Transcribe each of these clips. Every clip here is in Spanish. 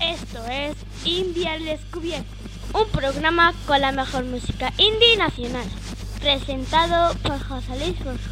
Esto es Indie al Descubierto, un programa con la mejor música indie nacional, presentado por José Luis Borja.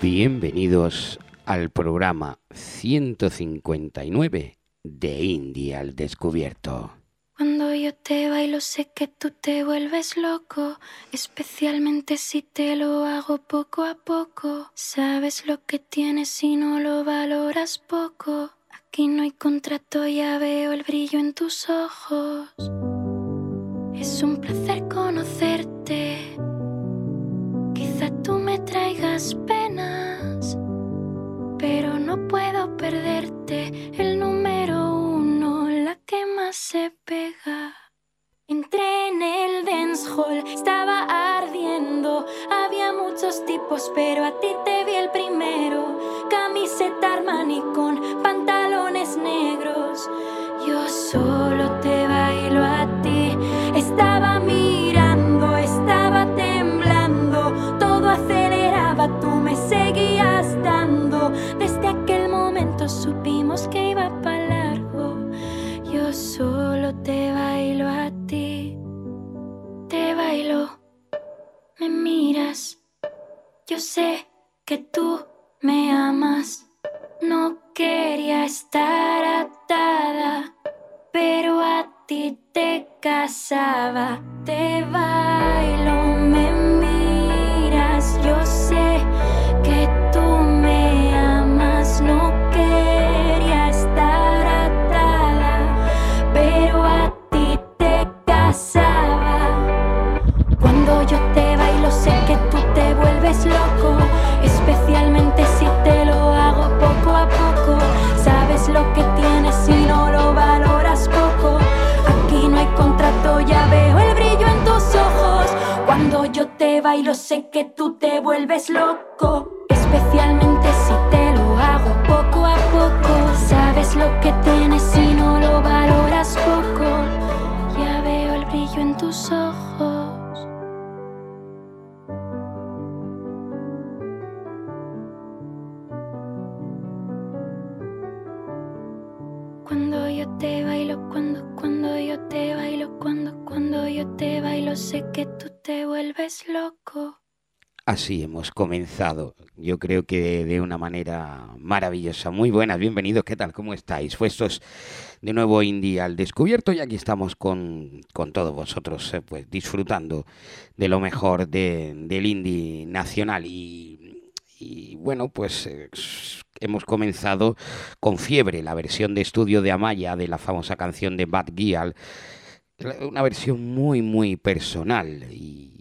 Bienvenidos al programa 159 de Indie al Descubierto. Cuando yo te bailo sé que tú te vuelves loco, especialmente si te lo hago poco a poco. Sabes lo que tienes si no lo valoras poco. Aquí no hay contrato, ya veo el brillo en tus ojos. Es un placer conocerte. Quizá tú me traigas penas, pero no puedo perderte. El número uno, la que más se pega. Entré en el dance hall, estaba ardiendo. Había muchos tipos, pero a ti te vi el primero. Camiseta Armani con pantalones negros. Yo solo te supimos que iba para largo. Yo solo te bailo a ti. Te bailo, me miras. Yo sé que tú me amas. No quería estar atada, pero a ti te casaba. Te bailo, bailo sé que tú te vuelves loco, especialmente si te lo hago poco a poco. Sabes lo que tienes y no lo valoras poco. Ya veo el brillo en tus ojos. Cuando yo te bailo, cuando, cuando yo te bailo, cuando, cuando yo te bailo, sé que tú te vuelves loco. Así hemos comenzado, yo creo que de una manera maravillosa. Muy buenas, bienvenidos, ¿qué tal? ¿Cómo estáis? Puestos de nuevo Indie al descubierto y aquí estamos con, con todos vosotros, eh, pues disfrutando de lo mejor de, del indie nacional. Y, bueno, pues eh, hemos comenzado con Fiebre, la versión de estudio de Amaya de la famosa canción de Bad Gyal, una versión muy, muy personal y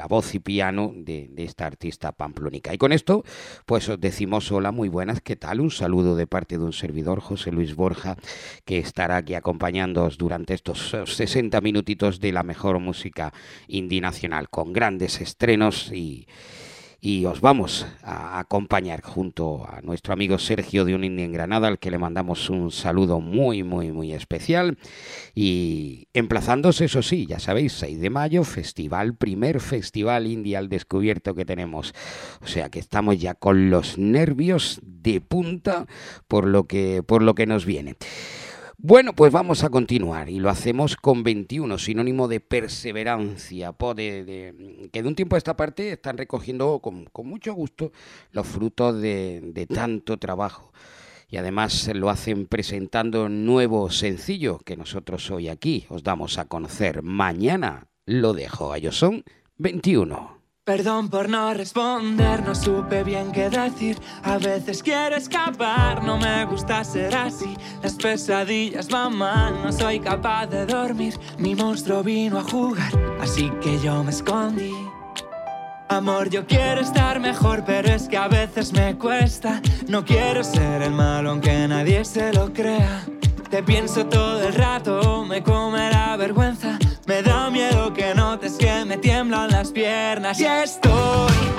a voz y piano de, esta artista pamplónica. Y con esto, pues os decimos hola, muy buenas, ¿qué tal? Un saludo de parte de un servidor, José Luis Borja, que estará aquí acompañándoos durante estos 60 minutitos de la mejor música indie nacional, con grandes estrenos y y os vamos a acompañar junto a nuestro amigo Sergio de Un Indie en Granada, al que le mandamos un saludo muy, muy, muy especial. Y emplazándose, eso sí, ya sabéis, 6 de mayo, festival, primer festival indie al descubierto que tenemos. O sea que estamos ya con los nervios de punta por lo que, por lo que nos viene. Bueno, pues vamos a continuar y lo hacemos con 21, sinónimo de perseverancia, de, que de un tiempo a esta parte están recogiendo con, mucho gusto los frutos de, tanto trabajo. Y además lo hacen presentando nuevo sencillo que nosotros hoy aquí os damos a conocer. Mañana lo dejo. Ellos son 21. Perdón por no responder, no supe bien qué decir. A veces quiero escapar, no me gusta ser así. Las pesadillas van mal, no soy capaz de dormir. Mi monstruo vino a jugar, así que yo me escondí. Amor, yo quiero estar mejor, pero es que a veces me cuesta. No quiero ser el malo, aunque nadie se lo crea. Te pienso todo el rato, me come la vergüenza. Piernas. Y estoy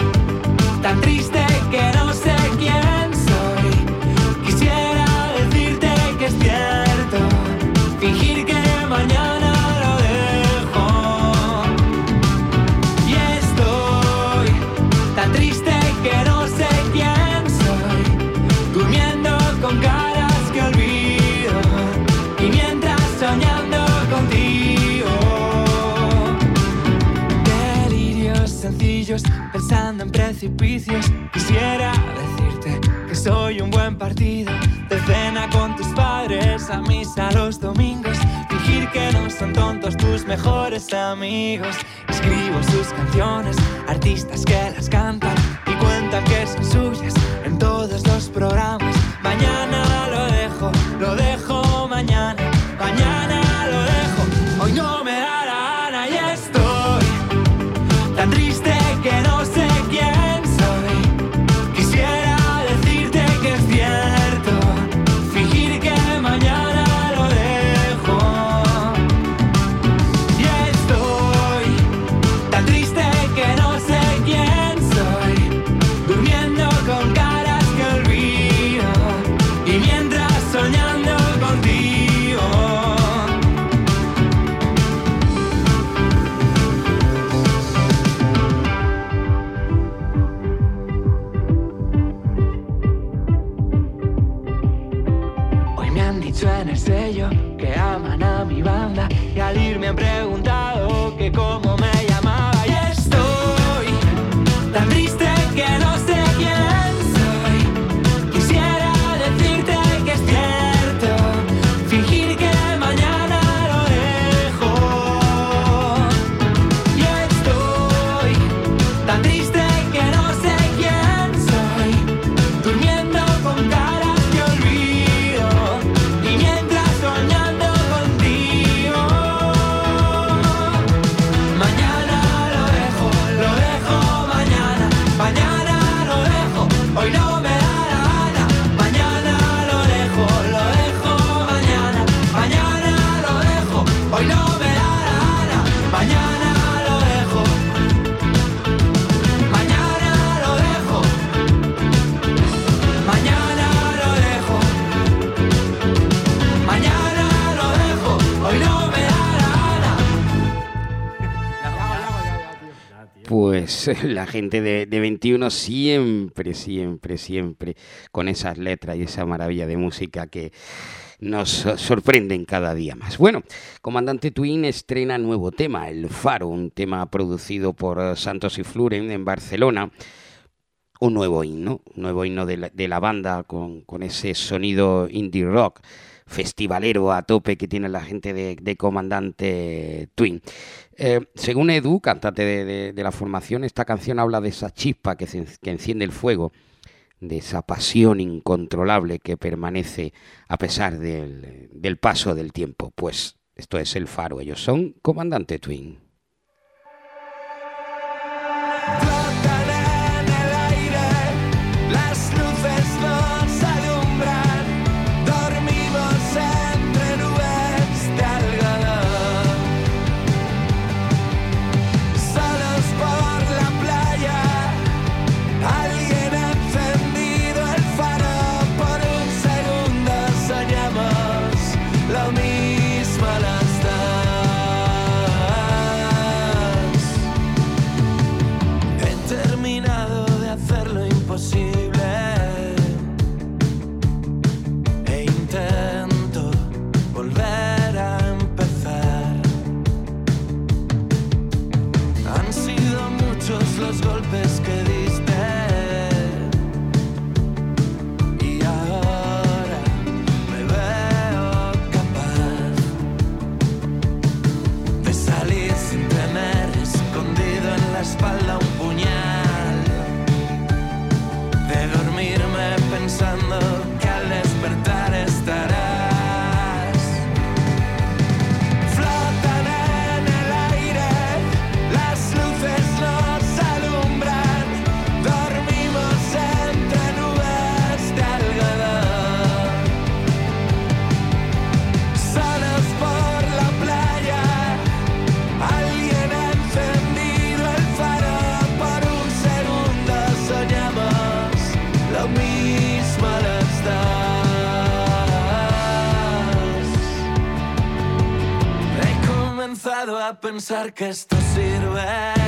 Quisiera decirte que soy un buen partido, de cena con tus padres, a misa los domingos. Fingir que no son tontos tus mejores amigos. Escribo sus canciones, artistas que las cantan y cuentan que son suyas en todos los programas. Mañana lo dejo, lo dejo La gente de, de 21 siempre, siempre, siempre con esas letras y esa maravilla de música que nos sorprenden cada día más. Bueno, Comandante Twin estrena nuevo tema, El Faro, un tema producido por Santos y Fluren en Barcelona. Un nuevo himno, un nuevo himno de la, de la banda con, con ese sonido indie rock festivalero a tope que tiene la gente de, de Comandante Twin. Eh, según Edu, cantante de, la formación, esta canción habla de esa chispa que, que enciende el fuego, de esa pasión incontrolable que permanece a pesar del, del paso del tiempo. Pues esto es el faro, ellos son Comandante Twin. Pensar que esto sirve.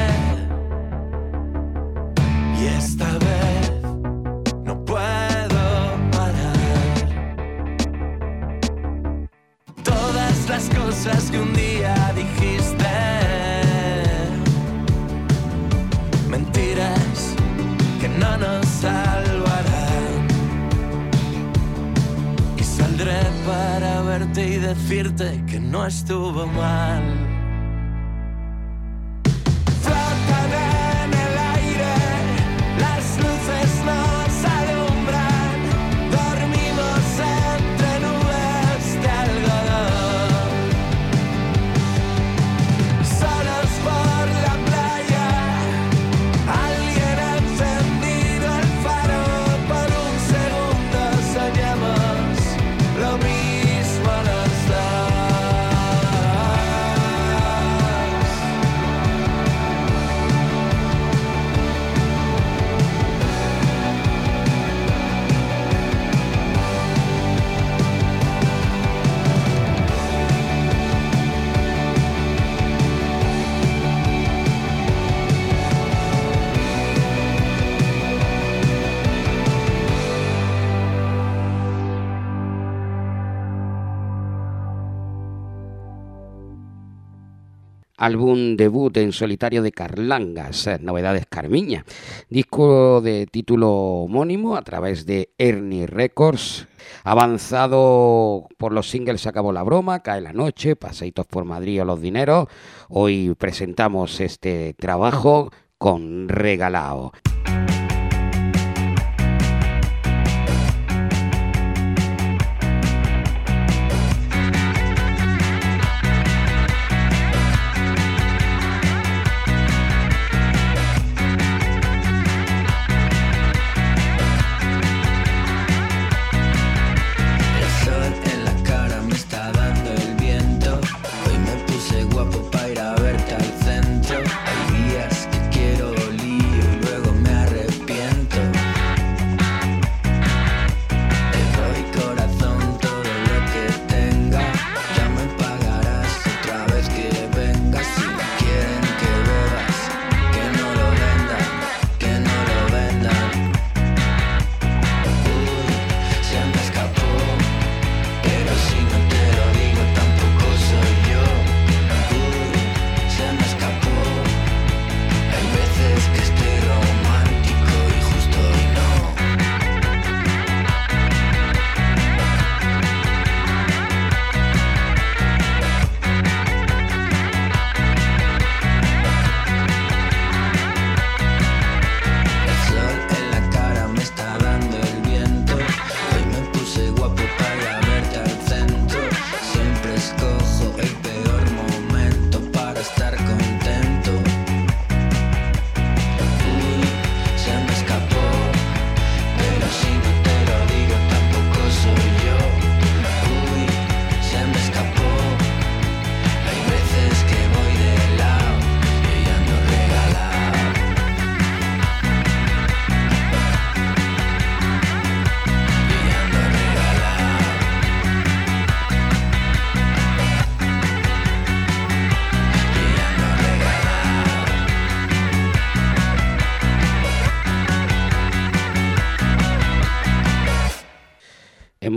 Álbum debut en solitario de Carlangas, eh, Novedades Carmiña, disco de título homónimo a través de Ernie Records, avanzado por los singles Acabó la broma, Cae la noche, Paseitos por Madrid o Los Dineros. Hoy presentamos este trabajo con Regalao.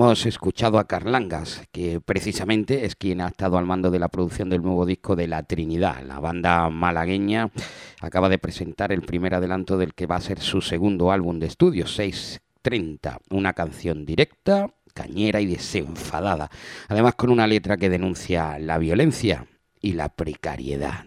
Hemos escuchado a Carlangas, que precisamente es quien ha estado al mando de la producción del nuevo disco de La Trinidad. La banda malagueña acaba de presentar el primer adelanto del que va a ser su segundo álbum de estudio, 630, una canción directa, cañera y desenfadada, además con una letra que denuncia la violencia y la precariedad.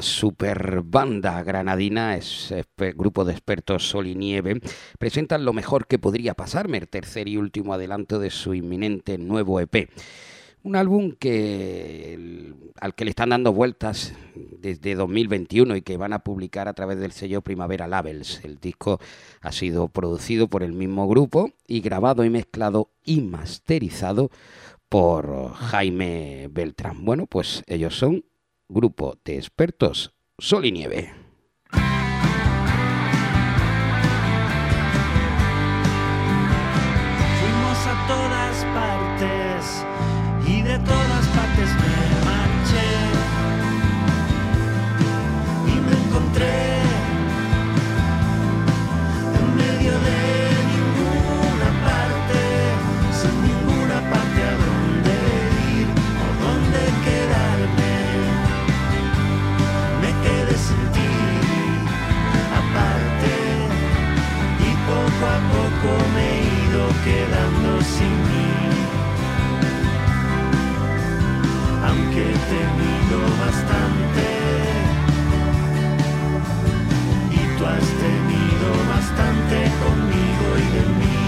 Super banda granadina, es grupo de expertos Sol y Nieve, presentan lo mejor que podría pasarme, el tercer y último adelanto de su inminente nuevo EP. Un álbum que, al que le están dando vueltas desde 2021 y que van a publicar a través del sello Primavera Labels. El disco ha sido producido por el mismo grupo y grabado y mezclado y masterizado por Jaime Beltrán. Bueno, pues ellos son Grupo de Expertos Sol y Nieve. Quedando sin mí. Aunque he tenido bastante y tú has tenido bastante conmigo y de mí.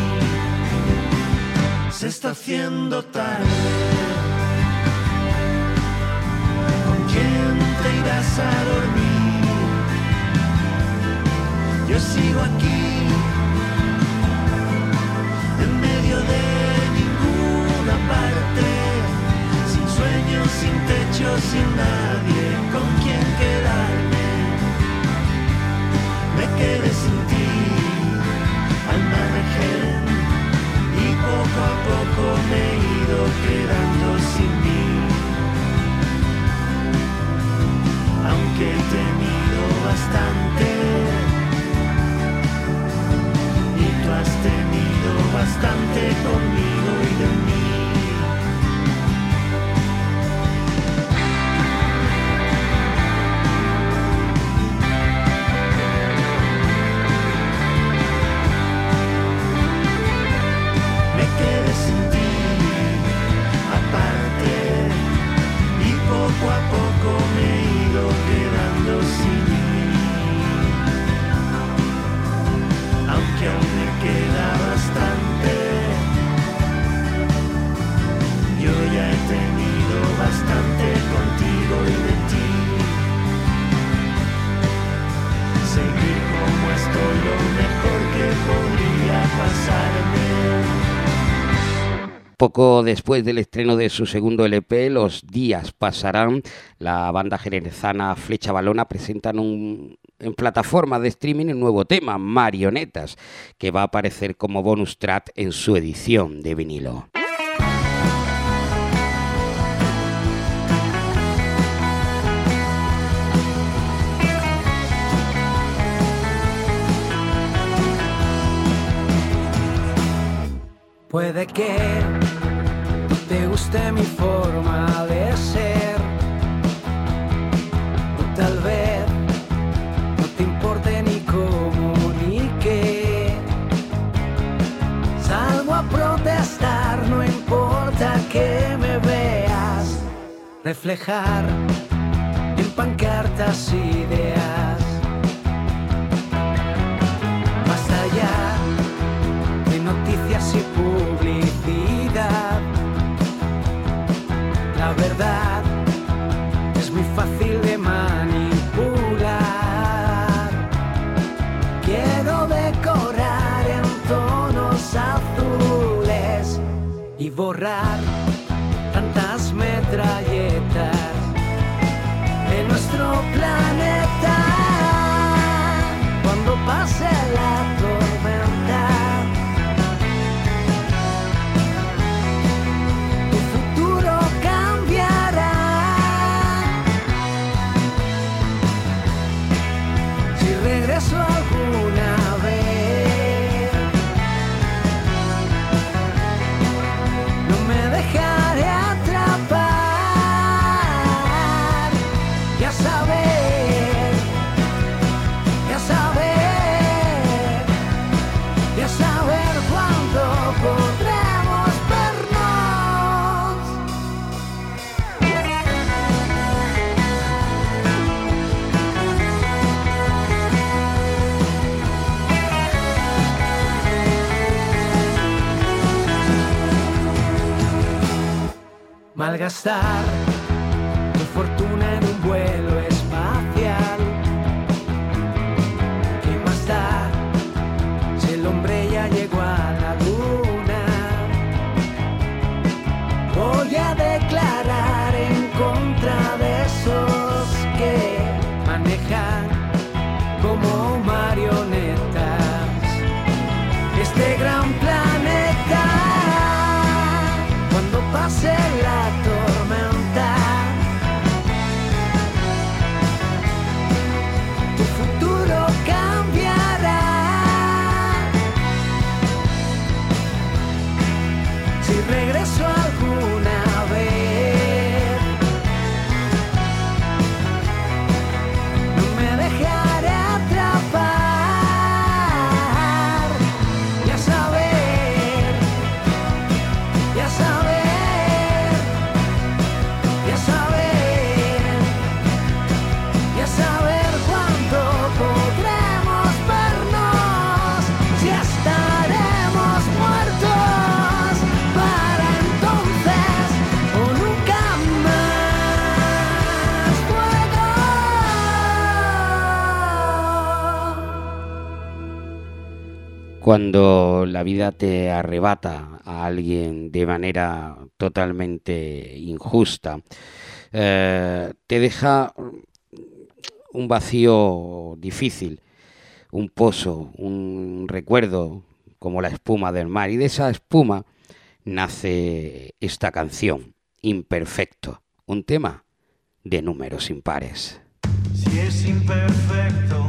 Se está haciendo tarde. ¿Con quién te irás a dormir? Yo sigo aquí de ninguna parte, sin sueños, sin techo, sin nadie bastante conmigo Poco después del estreno de su segundo LP, Los días pasarán, la banda jerezana Flecha Balona presentan en plataforma de streaming un nuevo tema, Marionetas, que va a aparecer como bonus track en su edición de vinilo. Puede que te guste mi forma de ser, o tal vez no te importe ni cómo ni qué. Salgo a protestar, no importa que me veas reflejar en pancartas ideas. borrar. gastar tu fortuna en un vuelo espacial. ¿Qué más da si el hombre ya llegó a la luna? Voy a declarar en contra de eso. cuando la vida te arrebata a alguien de manera totalmente injusta, eh, te deja un vacío difícil, un pozo, un recuerdo como la espuma del mar. Y de esa espuma nace esta canción, Imperfecto, un tema de números impares. Si es imperfecto.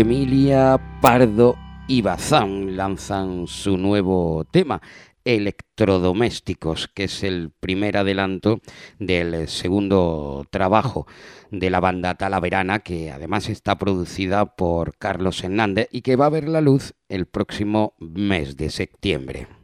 Emilia Pardo y Bazán lanzan su nuevo tema, Electrodomésticos, que es el primer adelanto del segundo trabajo de la banda Talaverana, que además está producida por Carlos Hernández y que va a ver la luz el próximo mes de septiembre.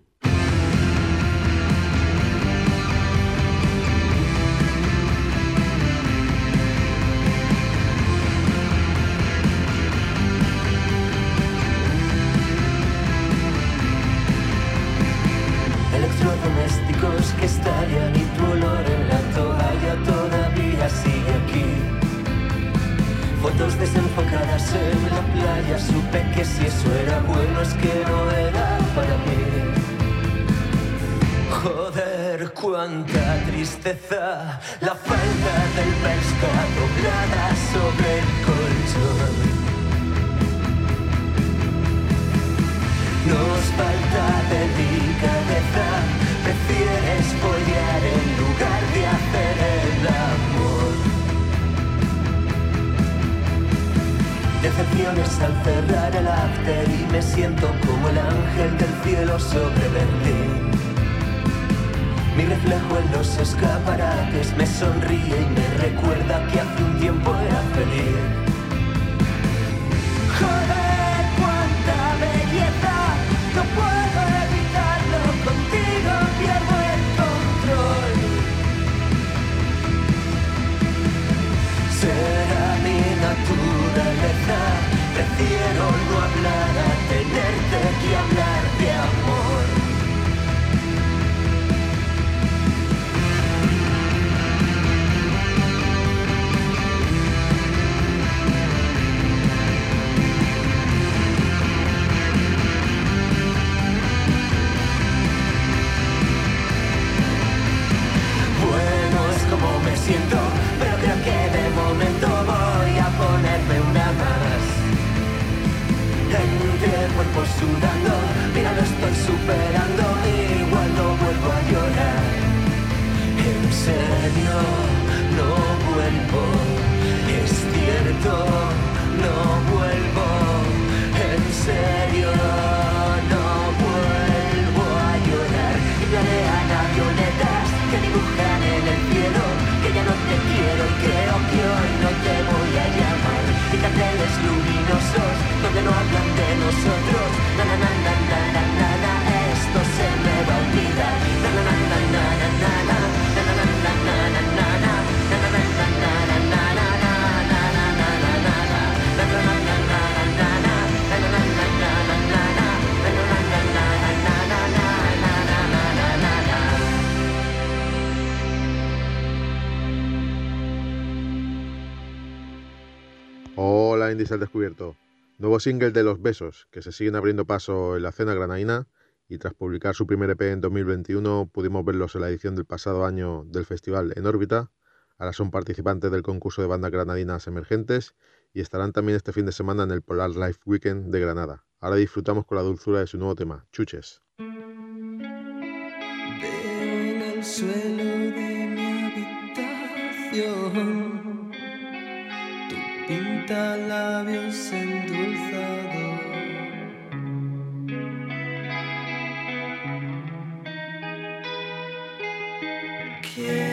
En la playa, supe que si eso era bueno es que no era para mí. Joder, cuánta tristeza, la falta del pesca doblada sobre el colchón. Nos falta delicadeza, Decepciones al cerrar el after y me siento como el ángel del cielo sobre Berlín. Mi reflejo en los escaparates me sonríe y me recuerda que hace un tiempo era feliz. Joder, cuánta belleza, no puedo evitarlo, contigo pierdo el control. Será mi naturaleza, better. Indies al descubierto. Nuevo single de Los Besos, que se siguen abriendo paso en la escena granadina y tras publicar su primer EP en 2021 pudimos verlos en la edición del pasado año del festival En órbita. Ahora son participantes del concurso de bandas granadinas emergentes y estarán también este fin de semana en el Polar Life Weekend de Granada. Ahora disfrutamos con la dulzura de su nuevo tema, Chuches. Pinta labios endulzado. Quiero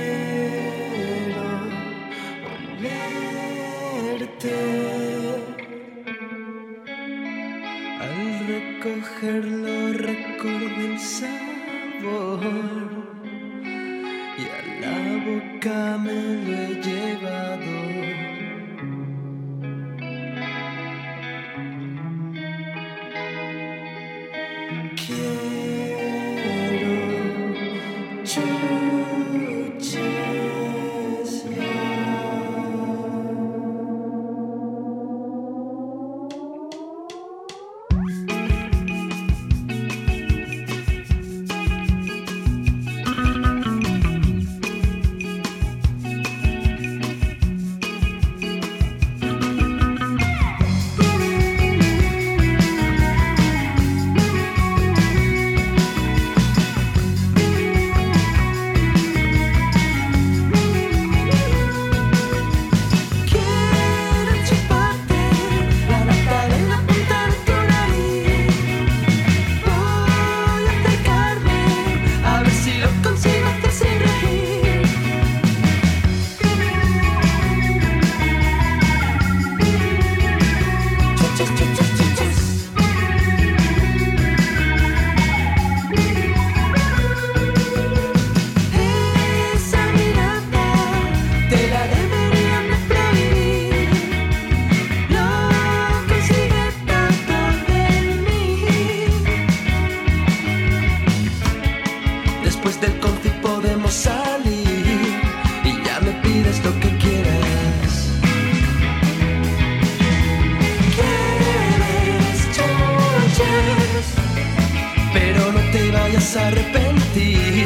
arrepentir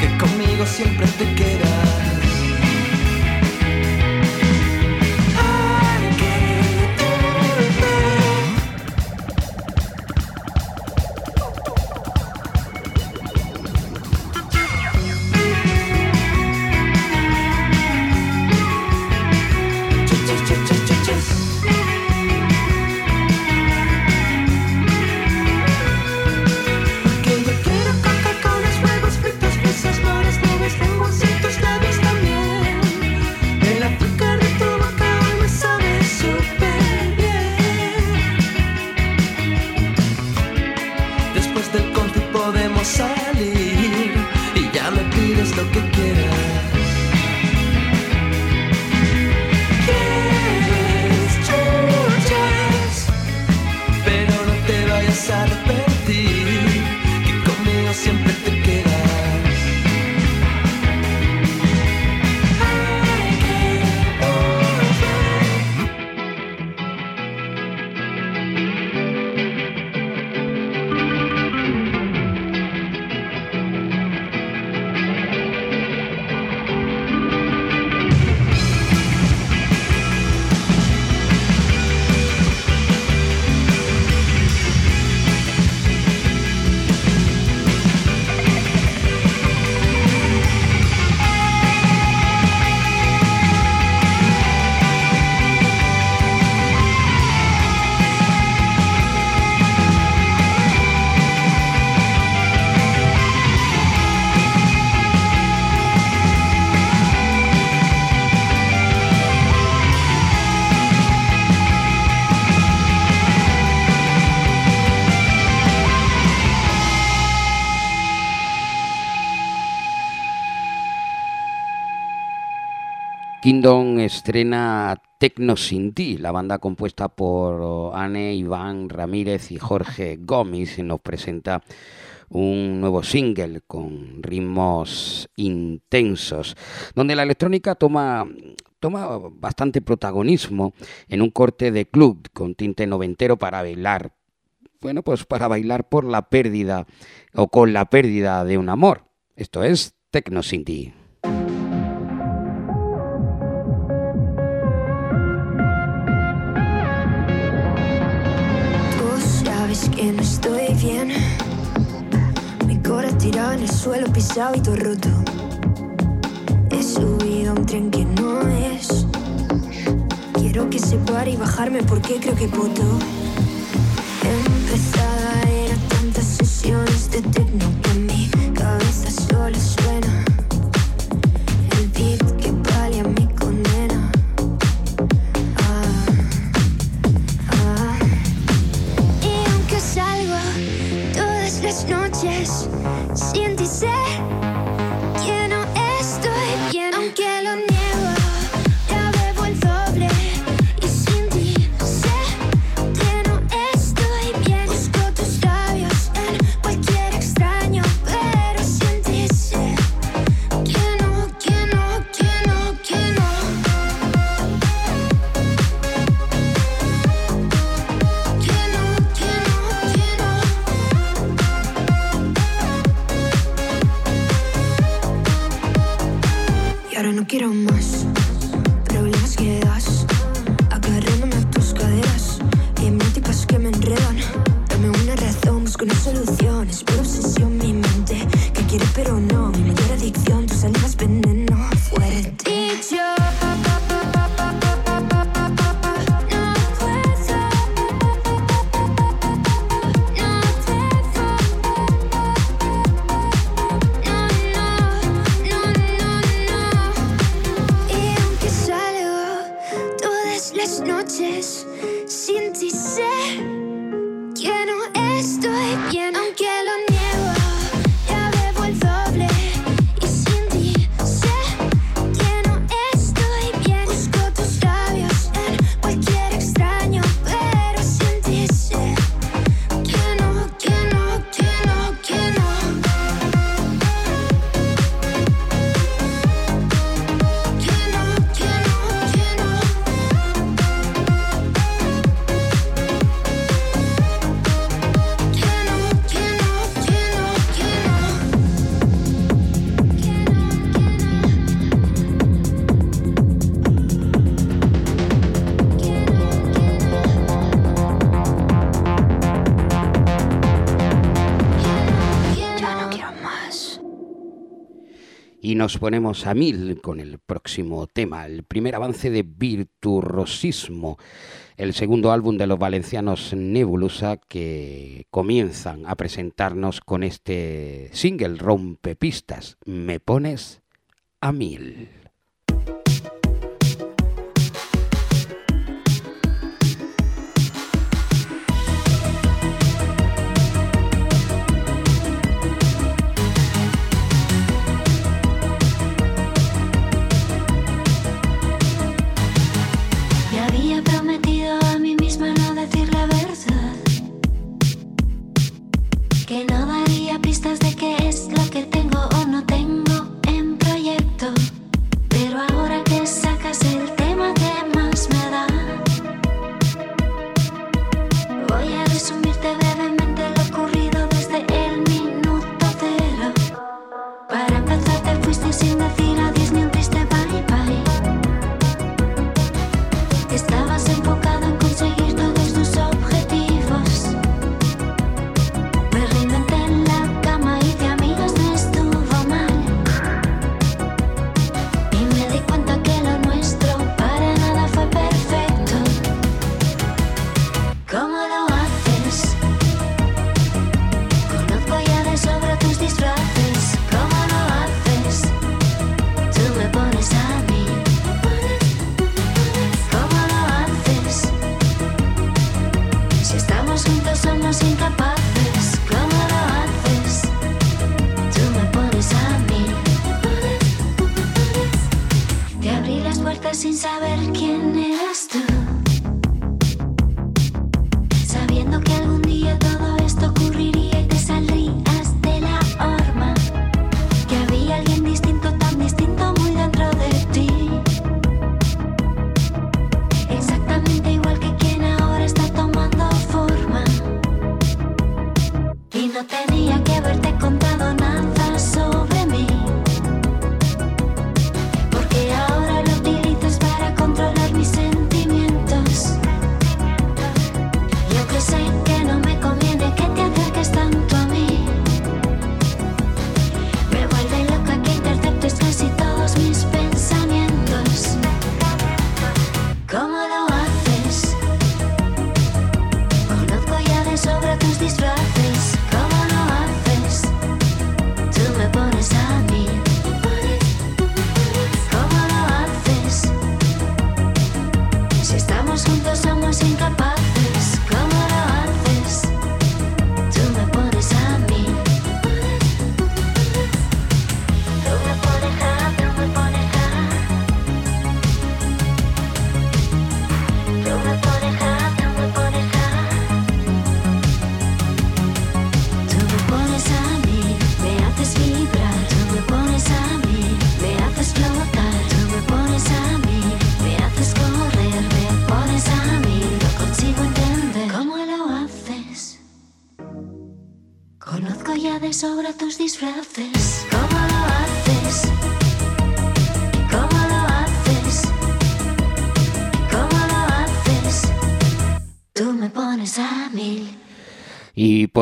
que conmigo siempre Kingdom estrena Tecno sin ti, la banda compuesta por Anne, Iván Ramírez y Jorge Gómez nos presenta un nuevo single con ritmos intensos, donde la electrónica toma toma bastante protagonismo en un corte de club con tinte noventero para bailar. Bueno, pues para bailar por la pérdida o con la pérdida de un amor. Esto es Tecno sin ti. tirado en el suelo, pisado y todo roto. He subido a un tren que no es. Quiero que se pare y bajarme porque creo que puto. He empezado a ir a tantas sesiones de techno. Yes, şimdi ise nos ponemos a mil con el próximo tema, el primer avance de Virtuosismo, el segundo álbum de los valencianos Nebulosa que comienzan a presentarnos con este single rompepistas, Me pones a mil.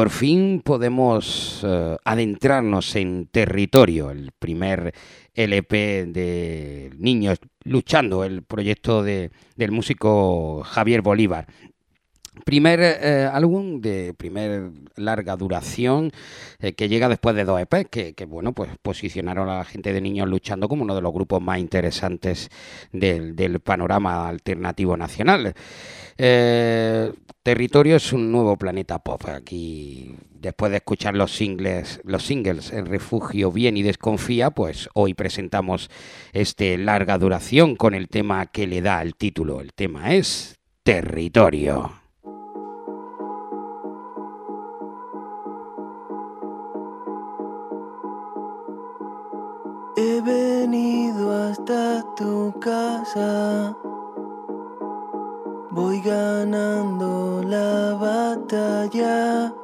por fin podemos eh, adentrarnos en territorio, el primer LP de Niños Luchando, el proyecto de, del músico Javier Bolívar. Primer eh, álbum de primer larga duración eh, que llega después de dos EPs que, bueno pues posicionaron a la gente de Niños Luchando como uno de los grupos más interesantes del, panorama alternativo nacional. Eh, Territorio es un nuevo planeta pop. Aquí después de escuchar los singles, los singles El refugio bien y desconfía, pues hoy presentamos este larga duración con el tema que le da el título. El tema es Territorio. tu casa. Voy ganando la batalla.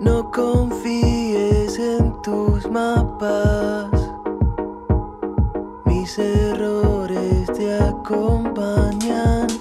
No confíes en tus mapas. Mis errores te acompañan.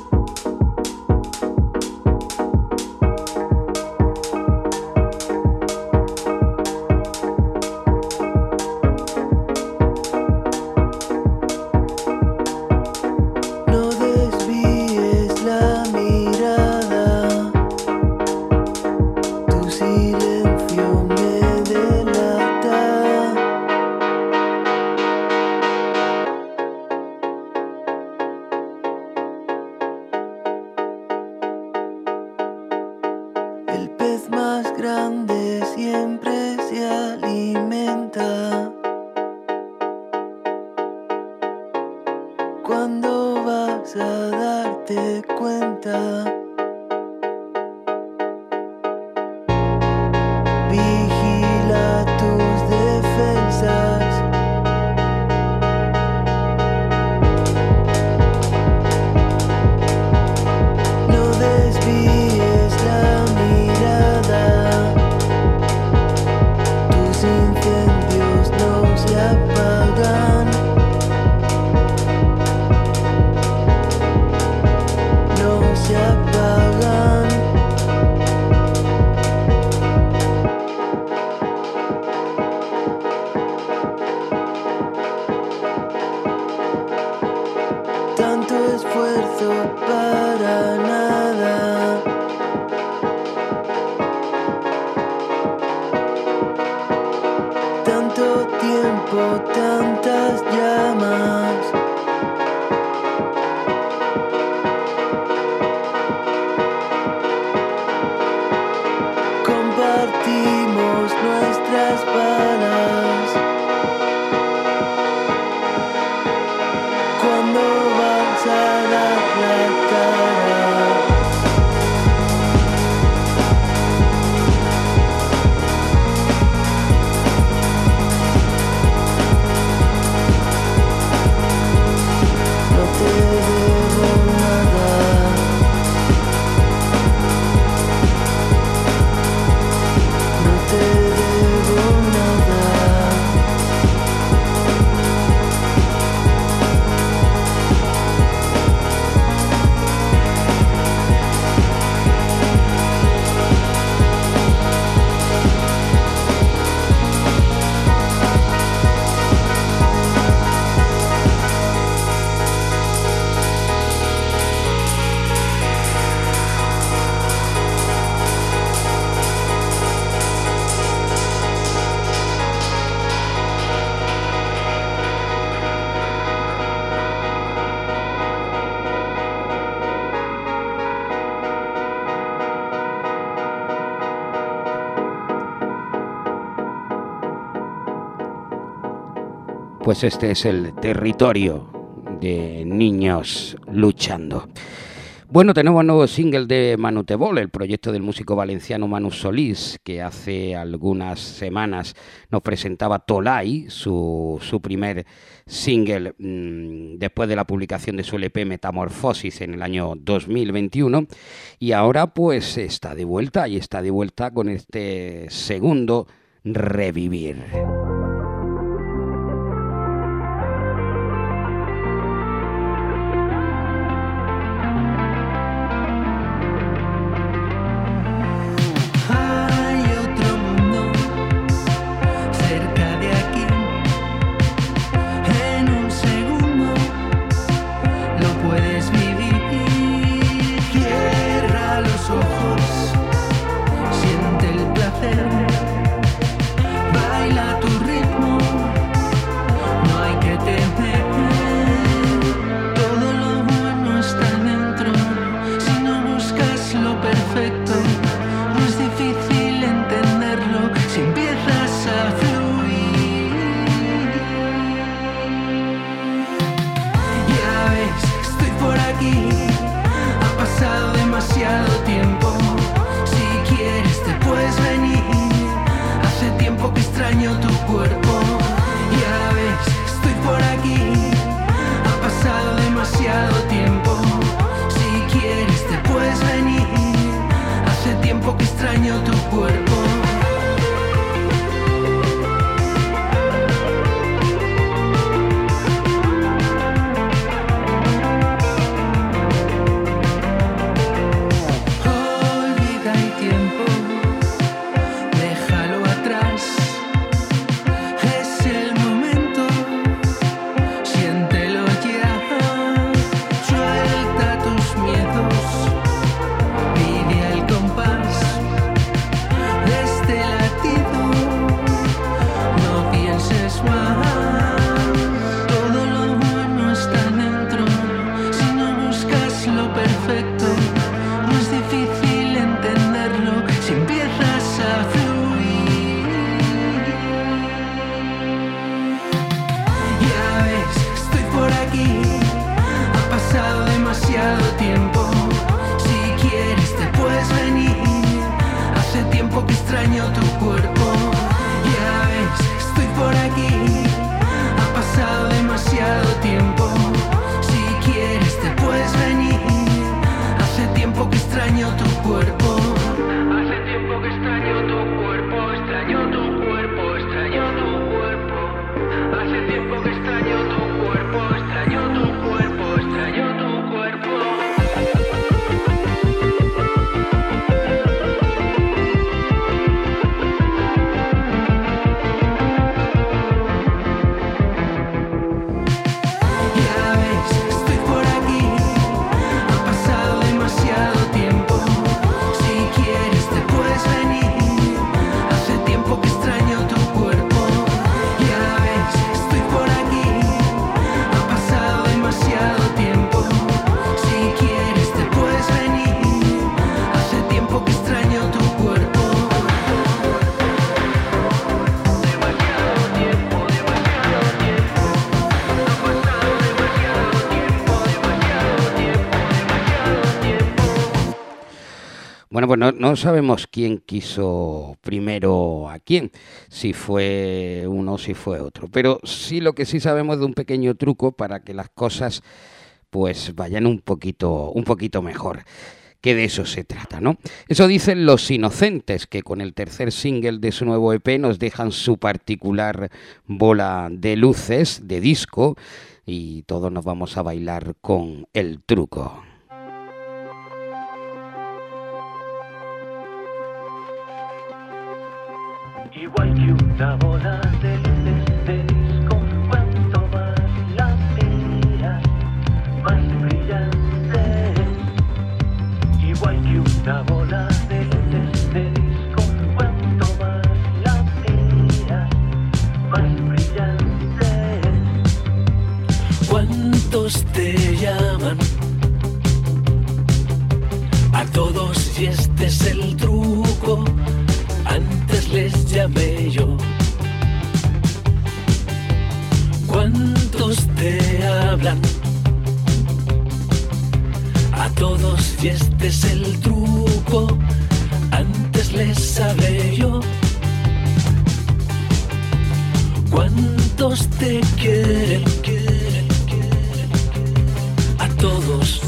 Pues este es el territorio de niños luchando. Bueno, tenemos un nuevo single de Manutebol, el proyecto del músico valenciano Manu Solís, que hace algunas semanas nos presentaba Tolai, su, su primer single mm, después de la publicación de su LP Metamorfosis en el año 2021. Y ahora pues está de vuelta y está de vuelta con este segundo Revivir. No, sabemos quién quiso primero a quién, si fue uno o si fue otro. Pero sí lo que sí sabemos de un pequeño truco para que las cosas pues vayan un poquito, un poquito mejor que de eso se trata, ¿no? Eso dicen los inocentes, que con el tercer single de su nuevo EP nos dejan su particular bola de luces, de disco, y todos nos vamos a bailar con el truco. Igual que una bola de luces de disco, cuanto más la miras, más brillante. Igual que una bola de luces de disco, cuanto más la miras, más brillante. ¿Cuántos te llaman? A todos y este es el ¿Cuántos te hablan? A todos y este es el truco, antes les hablé yo. ¿Cuántos te quieren? A todos,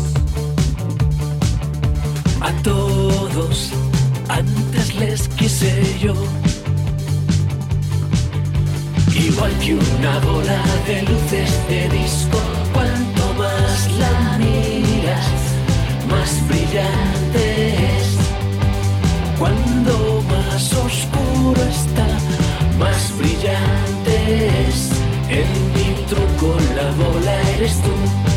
a todos antes les quise yo. Igual que una bola de luces de disco, cuanto más la miras, más brillante es. Cuando más oscuro está, más brillante es. En mi truco la bola eres tú.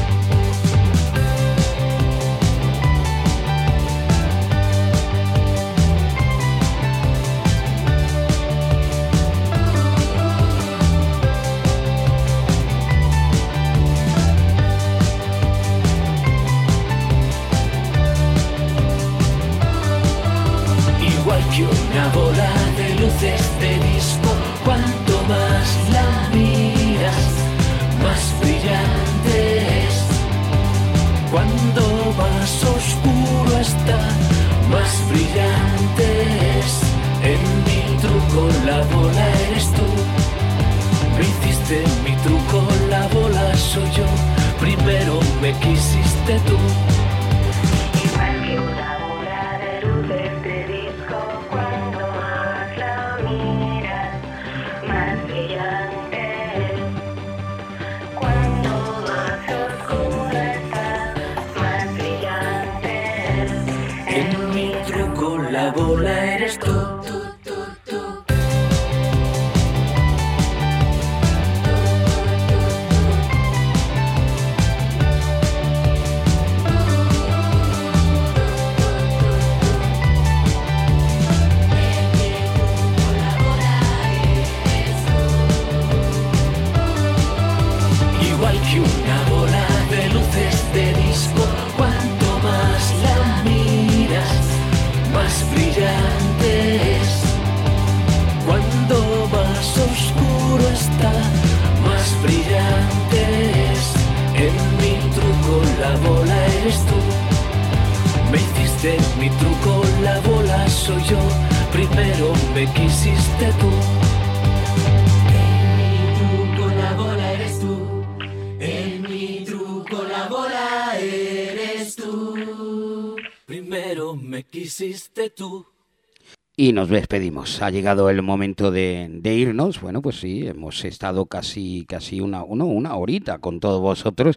Y nos despedimos. Ha llegado el momento de, de irnos. Bueno, pues sí, hemos estado casi, casi una, uno, una horita con todos vosotros.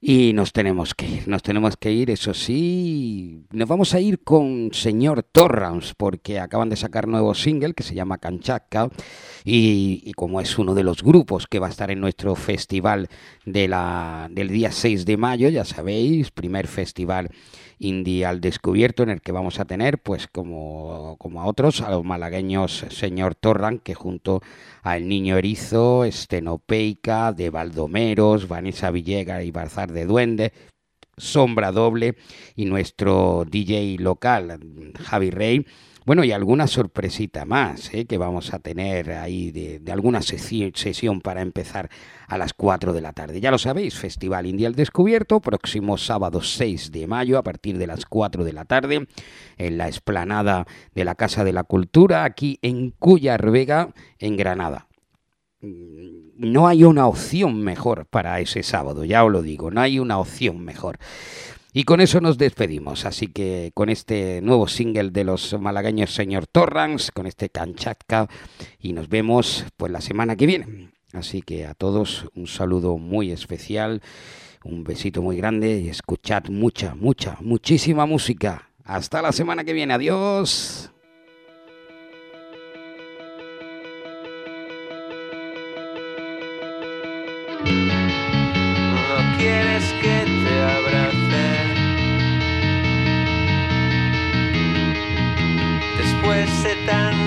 Y nos tenemos que ir, nos tenemos que ir, eso sí. Nos vamos a ir con señor Torrance, porque acaban de sacar nuevo single que se llama Kanchaka. Y, y como es uno de los grupos que va a estar en nuestro festival de la, del día 6 de mayo, ya sabéis, primer festival indie al descubierto en el que vamos a tener pues como, como a otros a los malagueños señor Torran que junto a El Niño Erizo, Estenopeica, de Baldomeros, Vanessa Villega y Barzar de Duende Sombra Doble y nuestro DJ local, Javi Rey. Bueno, y alguna sorpresita más ¿eh? que vamos a tener ahí de, alguna sesi- sesión para empezar a las 4 de la tarde. Ya lo sabéis, Festival Indie al Descubierto, próximo sábado 6 de mayo a partir de las 4 de la tarde en la explanada de la Casa de la Cultura, aquí en Cuyar Vega, en Granada. Mm, No hay una opción mejor para ese sábado, ya os lo digo, no hay una opción mejor. Y con eso nos despedimos. Así que con este nuevo single de los malagueños Señor Torrance, con este Kanchatka, y nos vemos pues la semana que viene. Así que a todos un saludo muy especial, un besito muy grande y escuchad mucha, mucha, muchísima música. Hasta la semana que viene. Adiós. Después de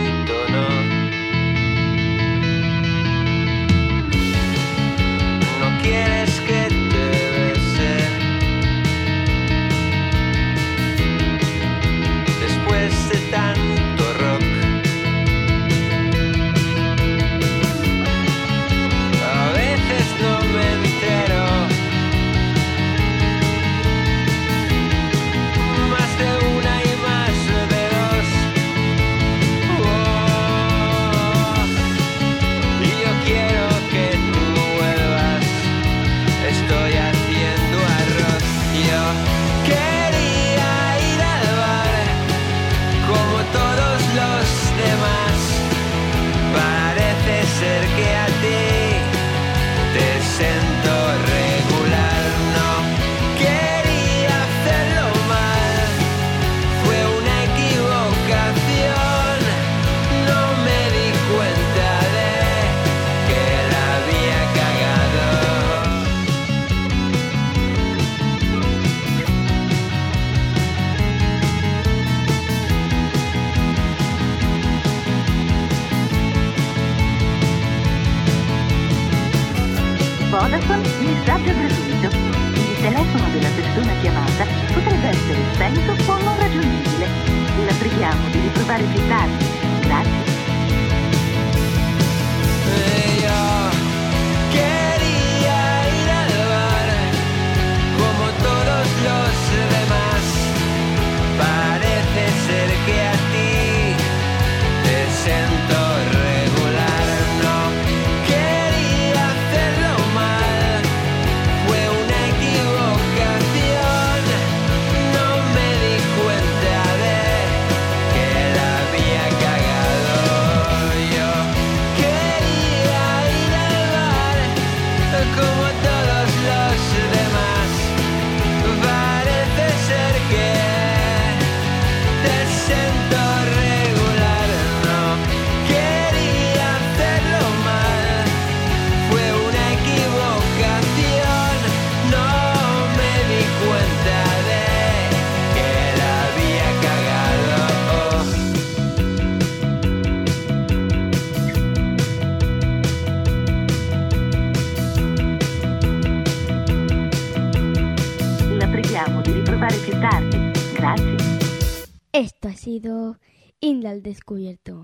sido Inda al Descubierto.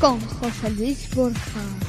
Con José Luis Borja.